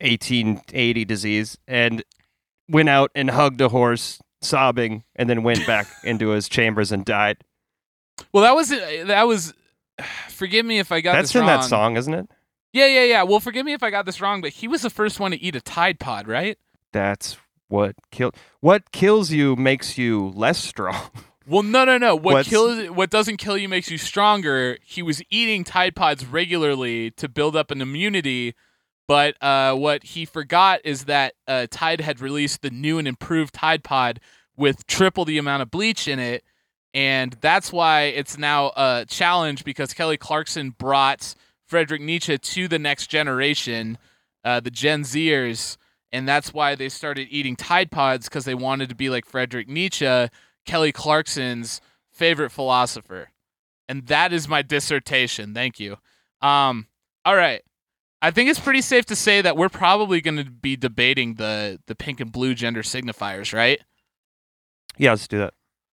1880 disease, and went out and hugged a horse, sobbing, and then went back into his chambers and died. Well, that was that was. Forgive me if I got That's this in wrong. that song, isn't it? Yeah, yeah, yeah. Well, forgive me if I got this wrong, but he was the first one to eat a Tide Pod, right? That's what killed. What kills you makes you less strong. Well, no, no, no. What What's- kills, what doesn't kill you makes you stronger. He was eating Tide Pods regularly to build up an immunity, but uh, what he forgot is that uh, Tide had released the new and improved Tide Pod with triple the amount of bleach in it, and that's why it's now a challenge because Kelly Clarkson brought Frederick Nietzsche to the next generation, uh, the Gen Zers, and that's why they started eating Tide Pods because they wanted to be like Frederick Nietzsche. Kelly Clarkson's favorite philosopher. And that is my dissertation. Thank you. Um, all right. I think it's pretty safe to say that we're probably going to be debating the the pink and blue gender signifiers, right? yeah, let's do that.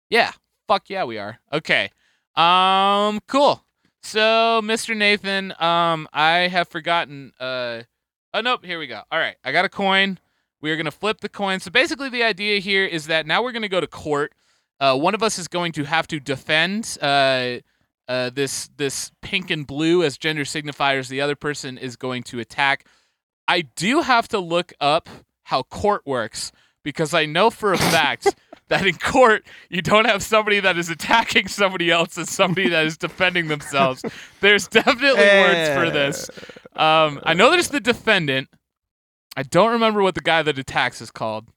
Yeah. Fuck yeah, we are. Okay. Um, cool. So, Mr. Nathan, um, I have forgotten. Uh, oh nope, here we go. All right, I got a coin. We are gonna flip the coin. So basically, the idea here is that now we're gonna go to court. Uh, one of us is going to have to defend uh, uh, this this pink and blue as gender signifiers. The other person is going to attack. I do have to look up how court works because I know for a fact that in court you don't have somebody that is attacking somebody else and somebody that is defending themselves. There's definitely words for this. Um, I know there's the defendant. I don't remember what the guy that attacks is called.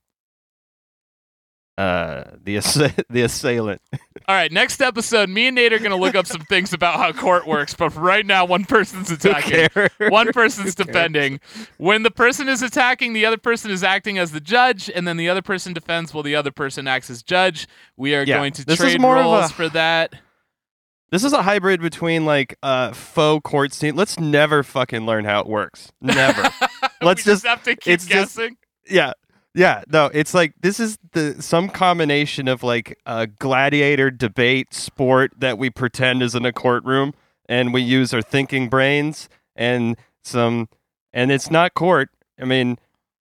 Uh, the assa- the assailant. All right, next episode, me and Nate are going to look up some things about how court works, but right now, one person's attacking. One person's defending. When the person is attacking, the other person is acting as the judge, and then the other person defends while the other person acts as judge. We are Yeah, going to this is trade roles a- for that. This is a hybrid between like uh faux court scene. Let's never fucking learn how it works. Never. Let's we just- have to keep it's just- guessing. yeah. Yeah, no, it's like this is the some combination of like a gladiator debate sport that we pretend is in a courtroom and we use our thinking brains and some and it's not court. I mean,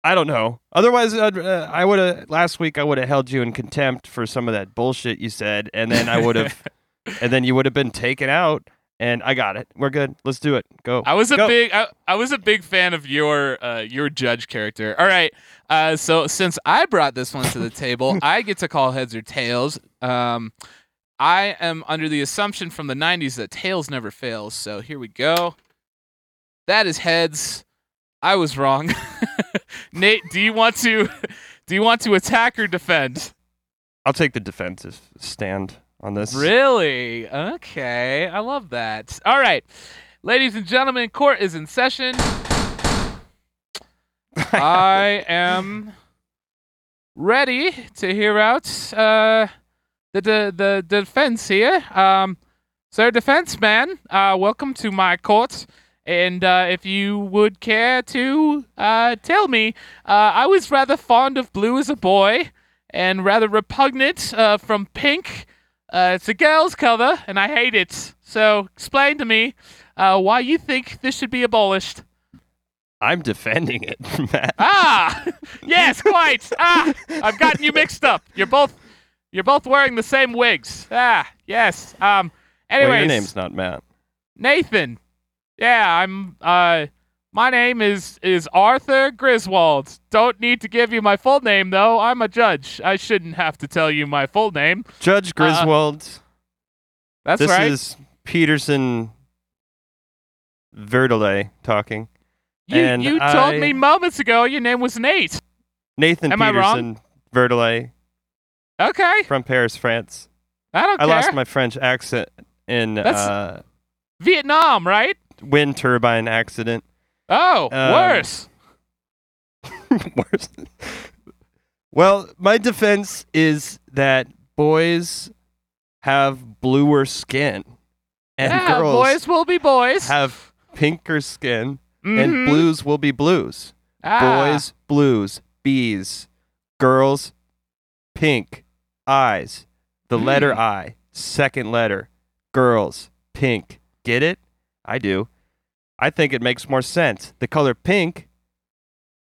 I don't know. Otherwise, I'd, uh, I would have last week. I would have held you in contempt for some of that bullshit you said, and then I would have, and then you would have been taken out. And I got it. We're good. Let's do it. Go. I was a Go. big I, I was a big fan of your uh, your judge character. All right. Uh, so since I brought this one to the table, I get to call heads or tails. Um, I am under the assumption from the 90s that tails never fails. So here we go. That is heads. I was wrong. Nate, do you want to do you want to attack or defend? I'll take the defensive stand on this. Really? Okay. I love that. All right. Ladies and gentlemen, court is in session. I am ready to hear out uh, the, the the defense here. Um, sir, defense man, uh, welcome to my court. And uh, if you would care to uh, tell me, uh, I was rather fond of blue as a boy, and rather repugnant uh, from pink. Uh, it's a girl's color, and I hate it. So explain to me uh, why you think this should be abolished. I'm defending it, Matt. Ah, yes, quite. Ah, I've gotten you mixed up. You're both, you're both wearing the same wigs. Ah, yes. Um. Well, your name's not Matt. Nathan. Yeah, I'm. Uh, my name is is Arthur Griswold. Don't need to give you my full name though. I'm a judge. I shouldn't have to tell you my full name. Judge Griswold. That's this right. is Peterson Verdelay talking. you and you told I- me moments ago your name was Nate. Nathan Am? Peterson Verdelay Okay, from Paris, France. I don't I care. lost my French accent in uh, Vietnam, right? wind turbine accident. Oh, Um, worse. Worse. Well, my defense is that boys have bluer skin, and yeah, girls boys will be boys. have pinker skin, Mhm. and blues will be blues. Ah, Boys, blues, bees. Girls, pink, eyes. The letter Hmm. I, second letter. Girls, pink. Get it? I do. I think it makes more sense. The color pink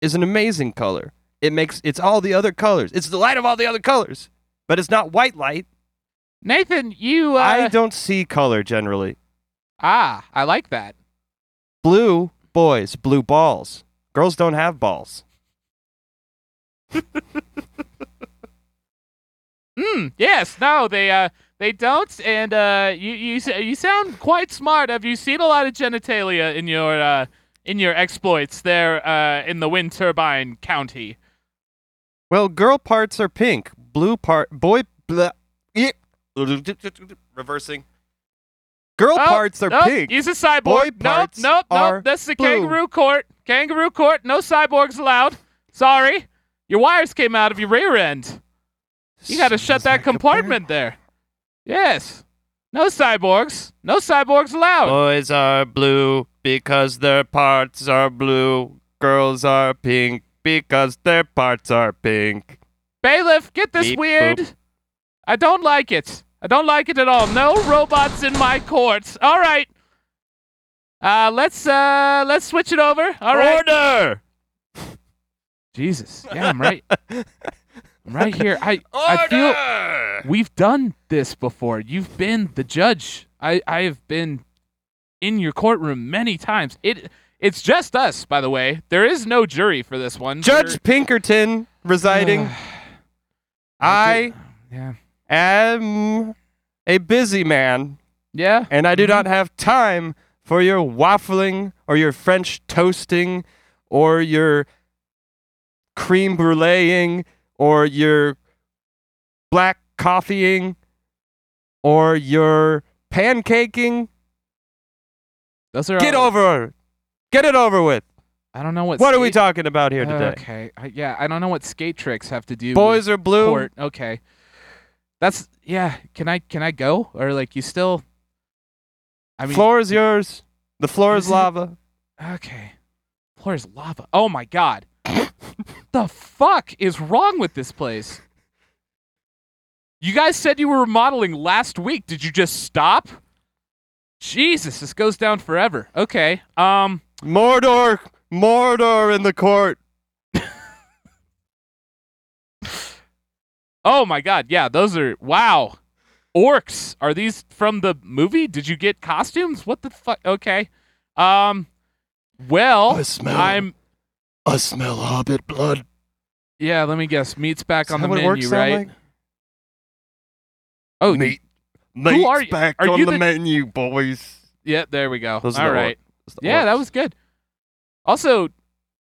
is an amazing color. it makes it's all the other colors. It's the light of all the other colors, but it's not white light. Nathan, you. Uh, I don't see color generally. ah, I like that. Blue boys, blue balls. Girls don't have balls. Hmm. yes, no, they uh they don't, and uh you you you sound quite smart. Have you seen a lot of genitalia in your uh in your exploits there uh in the wind turbine county? Well, girl parts are pink. Blue part, boy, blah, eh, reversing. Girl Oh, parts are nope, pink. He's a cyborg. Boy nope, nope, nope. That's the blue. kangaroo court. Kangaroo court. No cyborgs allowed. Sorry, your wires came out of your rear end. You got to shut that a compartment there. Yes. No cyborgs. No cyborgs allowed. Boys are blue because their parts are blue. Girls are pink because their parts are pink. Bailiff, get this Beep, weird. boop. I don't like it. I don't like it at all. No robots in my court. All right. Uh, let's uh, let's switch it over. All right. Order! Jesus. Yeah, I'm right. I'm right here. I I feel we've done this before. You've been the judge. I I have been in your courtroom many times. It it's just us, by the way. There is no jury for this one. Judge Pinkerton residing. I yeah. am a busy man, Yeah. and I do Mhm. not have time for your waffling or your French toasting or your cream bruleeing or your black coffeeing or your pancaking. Those are Get all- over Get it over with. I don't know what What are we talking about here today? Okay. I, yeah, I don't know what skate tricks have to do Boys are blue. court. Okay. That's yeah, can I can I go or like you still I mean floor is yours. The floor is Is it? lava. Okay. Floor is lava. Oh my god. The fuck is wrong with this place? You guys said you were remodeling last week. Did you just stop? Jesus, this goes down forever. Okay. Um Mordor, Mordor in the court. Oh my god. Yeah, those are wow. Orcs. Are these from the movie? Did you get costumes? What the fuck? Okay. Um well, I'm I smell hobbit blood. yeah, let me guess. Meat's back Is on that the what menu, orcs sound right? like? Oh, Meat. Who Meat's are you? back Are on you the, the- menu, boys. Yeah, there we go. Those are the right. The Yeah, that orcs. was good. Also,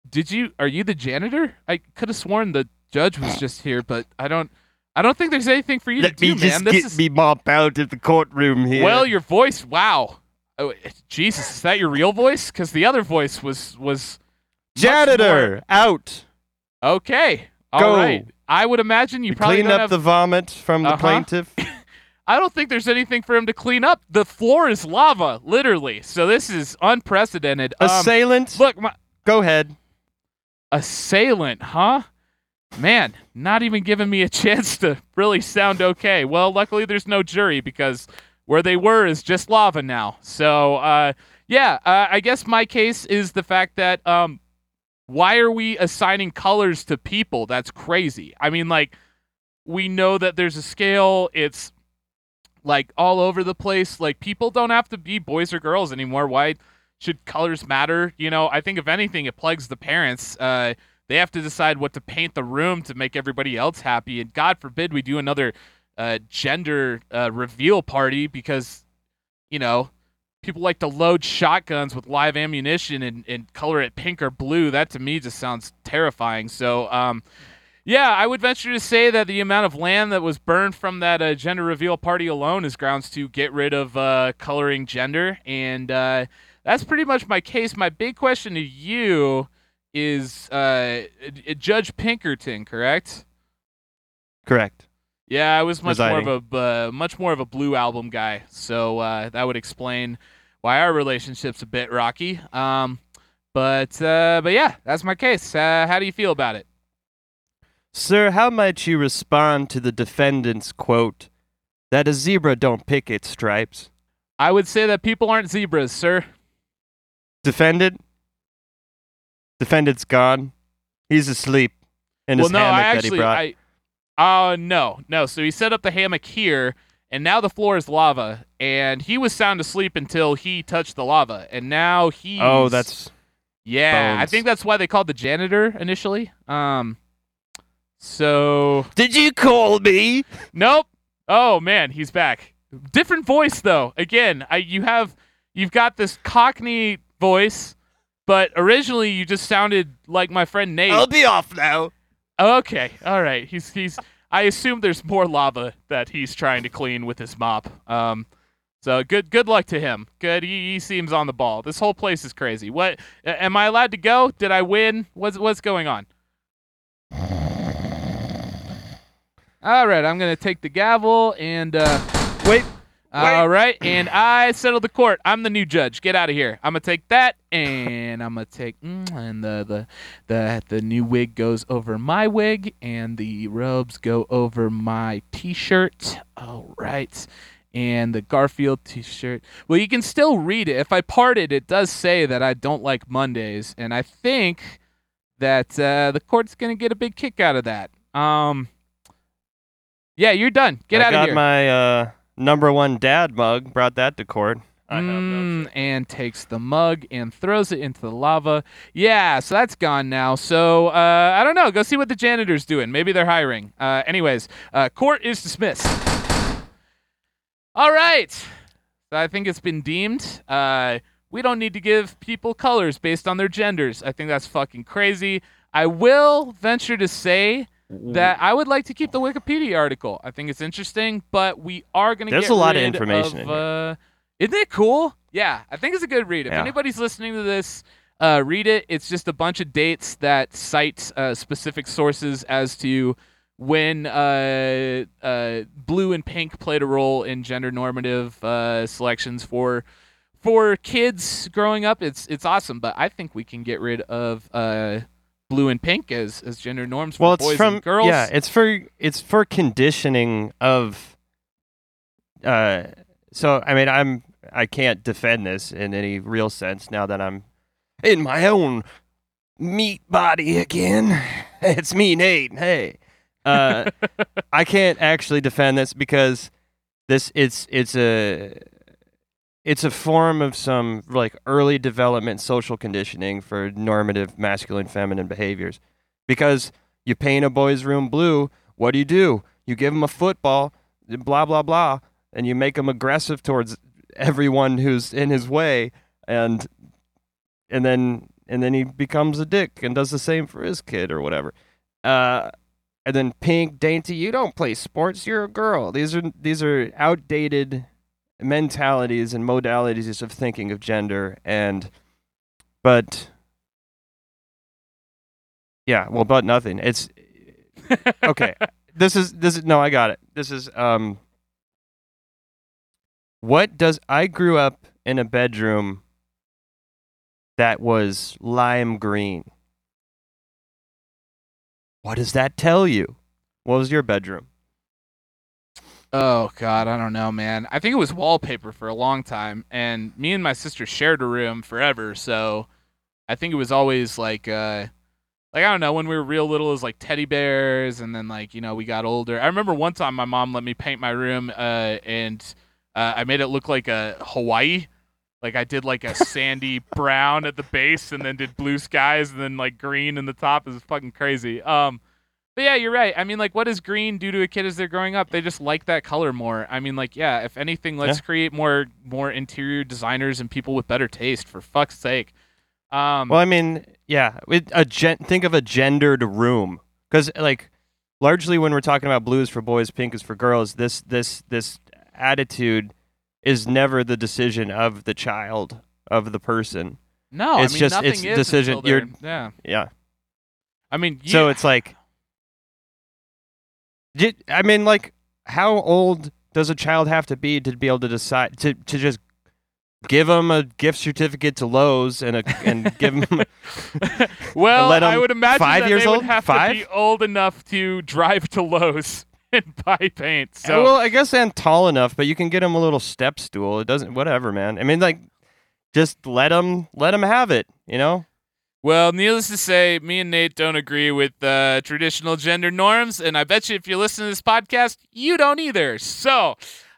did you are you the janitor? I could have sworn the judge was just here, but I don't I don't think there's anything for you Let to do, me just man. This get is me mop out of the courtroom here. Well, your voice, wow. Oh, Jesus, is that your real voice? Cuz the other voice was was janitor out. Okay. All Go. right. I would imagine you You probably clean up have the vomit from the Uh-huh. plaintiff. I don't think there's anything for him to clean up. The floor is lava, literally. So this is unprecedented. Um, Assailant. look, my, Go ahead. assailant, huh? Man, not even giving me a chance to really sound okay. Well, luckily there's no jury because where they were is just lava now. So, uh, yeah, uh, I guess my case is the fact that um, why are we assigning colors to people? That's crazy. I mean, like, we know that there's a scale. It's like all over the place. Like, people don't have to be boys or girls anymore. Why should colors matter? You know, I think if anything, it plagues the parents. Uh, they have to decide what to paint the room to make everybody else happy. And God forbid we do another uh, gender uh, reveal party because, you know, people like to load shotguns with live ammunition and, and color it pink or blue. That to me just sounds terrifying. So, um, yeah, I would venture to say that the amount of land that was burned from that uh, gender reveal party alone is grounds to get rid of uh, coloring gender. And uh, that's pretty much my case. My big question to you is uh, uh, Judge Pinkerton, correct? Correct. Yeah, I was much Residing. more of a uh, much more of a Blue Album guy, so uh, that would explain why our relationship's a bit rocky. Um, but uh, but yeah, that's my case. Uh, how do you feel about it? Sir, how might you respond to the defendant's quote that a zebra don't pick its stripes? I would say that people aren't zebras, sir. Defendant? Defendant's gone. He's asleep. in well, his no, hammock I that actually, he brought? I, uh, no, no. So he set up the hammock here, and now the floor is lava, and he was sound asleep until he touched the lava, and now he oh, that's yeah. I think that's why they called the janitor initially. Um, so Did you call me? nope. Oh man, he's back. Different voice though. Again, I you have you've got this Cockney voice, but originally you just sounded like my friend Nate. I'll be off now. Okay, all right. He's he's. I assume there's more lava that he's trying to clean with his mop. Um, so good good luck to him. Good. He, he seems on the ball. This whole place is crazy. What? Am I allowed to go? Did I win? What's what's going on? All right, I'm gonna take the gavel and. Uh, Wait. All right, and I settle the court. I'm the new judge. Get out of here. I'm gonna take that, and I'm gonna take, mm, and the the the the new wig goes over my wig, and the robes go over my T-shirt. All right, and the Garfield T-shirt. Well, you can still read it. If I part it, it does say that I don't like Mondays, and I think that uh, the court's gonna get a big kick out of that. Um. Yeah, you're done. Get I out of here. I got my uh, number one dad mug. Brought that to court. I have Mm, and takes the mug and throws it into the lava. Yeah, so that's gone now. So uh, I don't know. Go see what the janitor's doing. Maybe they're hiring. Uh, anyways, uh, court is dismissed. All right. So I think it's been deemed. Uh, we don't need to give people colors based on their genders. I think that's fucking crazy. I will venture to say that I would like to keep the Wikipedia article. I think it's interesting, but we are going to There's get a lot of information in here. Uh, isn't it cool? Yeah, I think it's a good read. If Yeah. anybody's listening to this, uh, read it. It's just a bunch of dates that cite uh, specific sources as to when uh, uh, blue and pink played a role in gender normative uh, selections for for kids growing up. It's it's awesome, but I think we can get rid of uh, blue and pink as as gender norms for well, it's boys from girls. yeah. It's for it's for conditioning of. Uh, so I mean, I'm I can't defend this in any real sense now that I'm in my own meat body again. It's me, Nate. Hey, uh, I can't actually defend this because this it's it's a it's a form of some like early development social conditioning for normative masculine feminine behaviors. Because you paint a boy's room blue what do you do? You give him a football blah blah blah and you make him aggressive towards everyone who's in his way and and then and then he becomes a dick and does the same for his kid or whatever. Uh and then pink dainty you don't play sports you're a girl. These are these are outdated mentalities and modalities of thinking of gender and but yeah well but nothing. It's okay this is this is no i got it. This is um what does i grew up in a bedroom that was lime green. What does that tell you? What was your bedroom Oh God, I don't know, man. I think it was wallpaper for a long time, and me and my sister shared a room forever. So I think it was always like, uh, like I don't know, when we were real little, it was like teddy bears, and then like you know we got older. I remember one time my mom let me paint my room, uh, and uh, I made it look like a Hawaii. Like I did like a sandy brown at the base, and then did blue skies, and then like green in the top. It was fucking crazy. Um, but yeah, you're right. I mean, like, what does green do to a kid as they're growing up? They just like that color more. I mean, like, yeah, if anything, let's Yeah. create more more interior designers and people with better taste. For fuck's sake. Um, Well, I mean, yeah, it, a gen- think of a gendered room because, like, largely when we're talking about blue is for boys, pink is for girls. This this this attitude is never the decision of the child of the person. no, it's I mean, just- it's is decision- you're- Yeah, Yeah. I mean, So it's like, J- I mean, like, how old does a child have to be to be able to decide to to just give them a gift certificate to Lowe's and a and give them well, let I would imagine five that years they would old? have Five? to be old enough to drive to Lowe's and buy paint. So well, I guess and tall enough, but you can get him a little step stool. It doesn't, whatever, man. I mean, like, just let him let him have it. You know, Well, needless to say, me and Nate don't agree with uh, traditional gender norms, and I bet you if you're listening to this podcast, you don't either. So,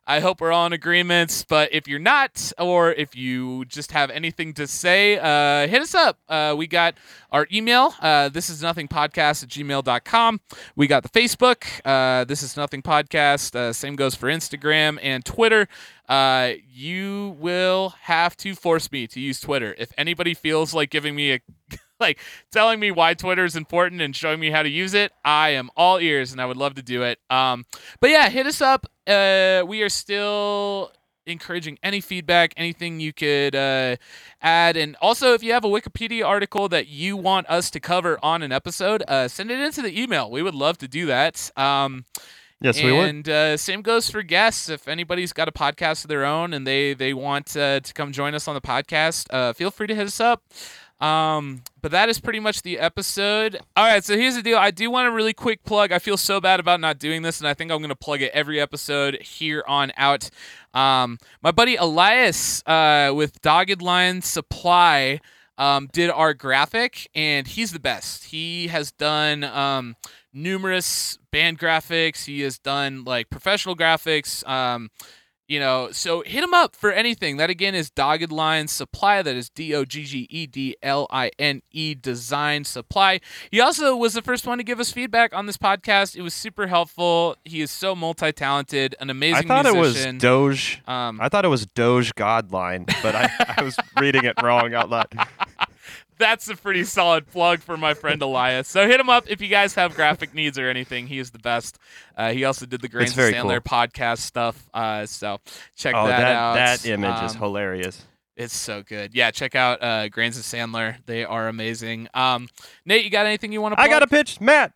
I hope we're all in agreements. But if you're not, or if you just have anything to say, uh, hit us up. Uh, we got our email. Uh, this is nothing podcast at gmail.com. We got the Facebook. Uh, this is nothing podcast. Uh, same goes for Instagram and Twitter. Uh, you will have to force me to use Twitter. If anybody feels like giving me a like telling me why Twitter is important and showing me how to use it, I am all ears and I would love to do it. Um, but yeah, hit us up. Uh, we are still encouraging any feedback, anything you could uh, add. And also, if you have a Wikipedia article that you want us to cover on an episode, uh, send it into the email. We would love to do that. Um, Yes, we would. and uh, same goes for guests. If anybody's got a podcast of their own and they they want uh, to come join us on the podcast, uh, feel free to hit us up. Um, but that is pretty much the episode. All right, so here's the deal. I do want a really quick plug. I feel so bad about not doing this, and I think I'm going to plug it every episode here on out. Um, my buddy Elias uh, with Dogged Line Supply um, did our graphic, and he's the best. He has done um, numerous band graphics. He has done like professional graphics. You know, so hit him up for anything. That again is Dogged Line Supply. That is D O G G E D L I N E Design Supply. He also was the first one to give us feedback on this podcast. It was super helpful. He is so multi talented, an amazing. I thought musician. it was Doge. um, I thought it was Doge Godline, but I, I was reading it wrong out loud. That's a pretty solid plug for my friend Elias. So hit him up if you guys have graphic needs or anything. He is the best. Uh, he also did the and Sandler podcast stuff. Uh, so check Oh, that, that out. that image is Um, hilarious. It's so good. Yeah, check out uh, Grains and Sandler. They are amazing. Um, Nate, you got anything you want to? I got a pitch, Matt.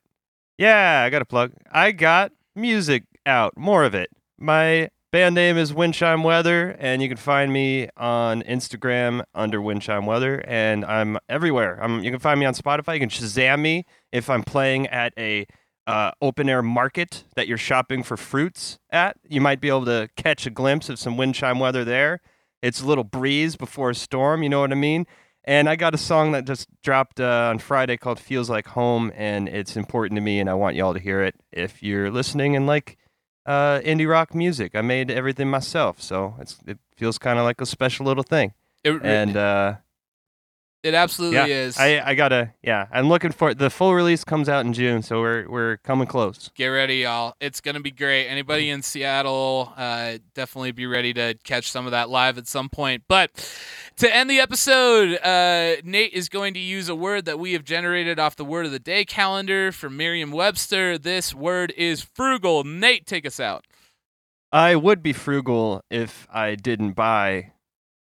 Yeah, I got a plug. I got music out, more of it. My band name is Windchime Weather, and you can find me on Instagram under Windchime Weather, and I'm everywhere. I'm, you can find me on Spotify. You can Shazam me if I'm playing at a uh, open air market that you're shopping for fruits at. You might be able to catch a glimpse of some Windchime Weather there. It's a little breeze before a storm, you know what I mean? And I got a song that just dropped uh, on Friday called Feels Like Home, and it's important to me, and I want y'all to hear it. If you're listening and like uh, indie rock music, I made everything myself, so it's, it feels kind of like a special little thing. It, And uh, it absolutely yeah, is. I, I gotta, yeah, I'm looking for the full release comes out in June, so we're we're coming close. Get ready, y'all. It's gonna be great. Anybody in Seattle, uh, definitely be ready to catch some of that live at some point. But to end the episode, uh, Nate is going to use a word that we have generated off the word of the day calendar from Merriam-Webster. This word is frugal. Nate, take us out. I would be frugal if I didn't buy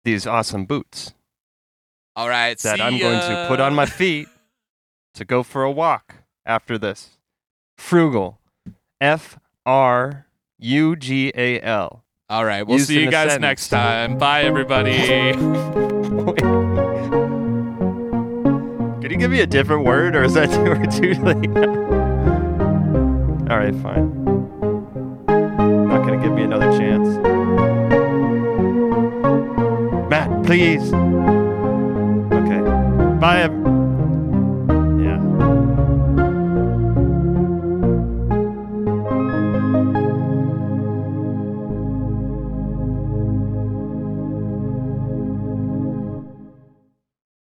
these awesome boots. All right. that I'm going to put on my feet to go for a walk after this. Frugal. F R U G A L. All right. We'll Used see you guys sentence. next time. Bye, everybody. Could you give me a different word or is that too, too late? All right, fine. Not going to give me another chance. Matt, please. Bye,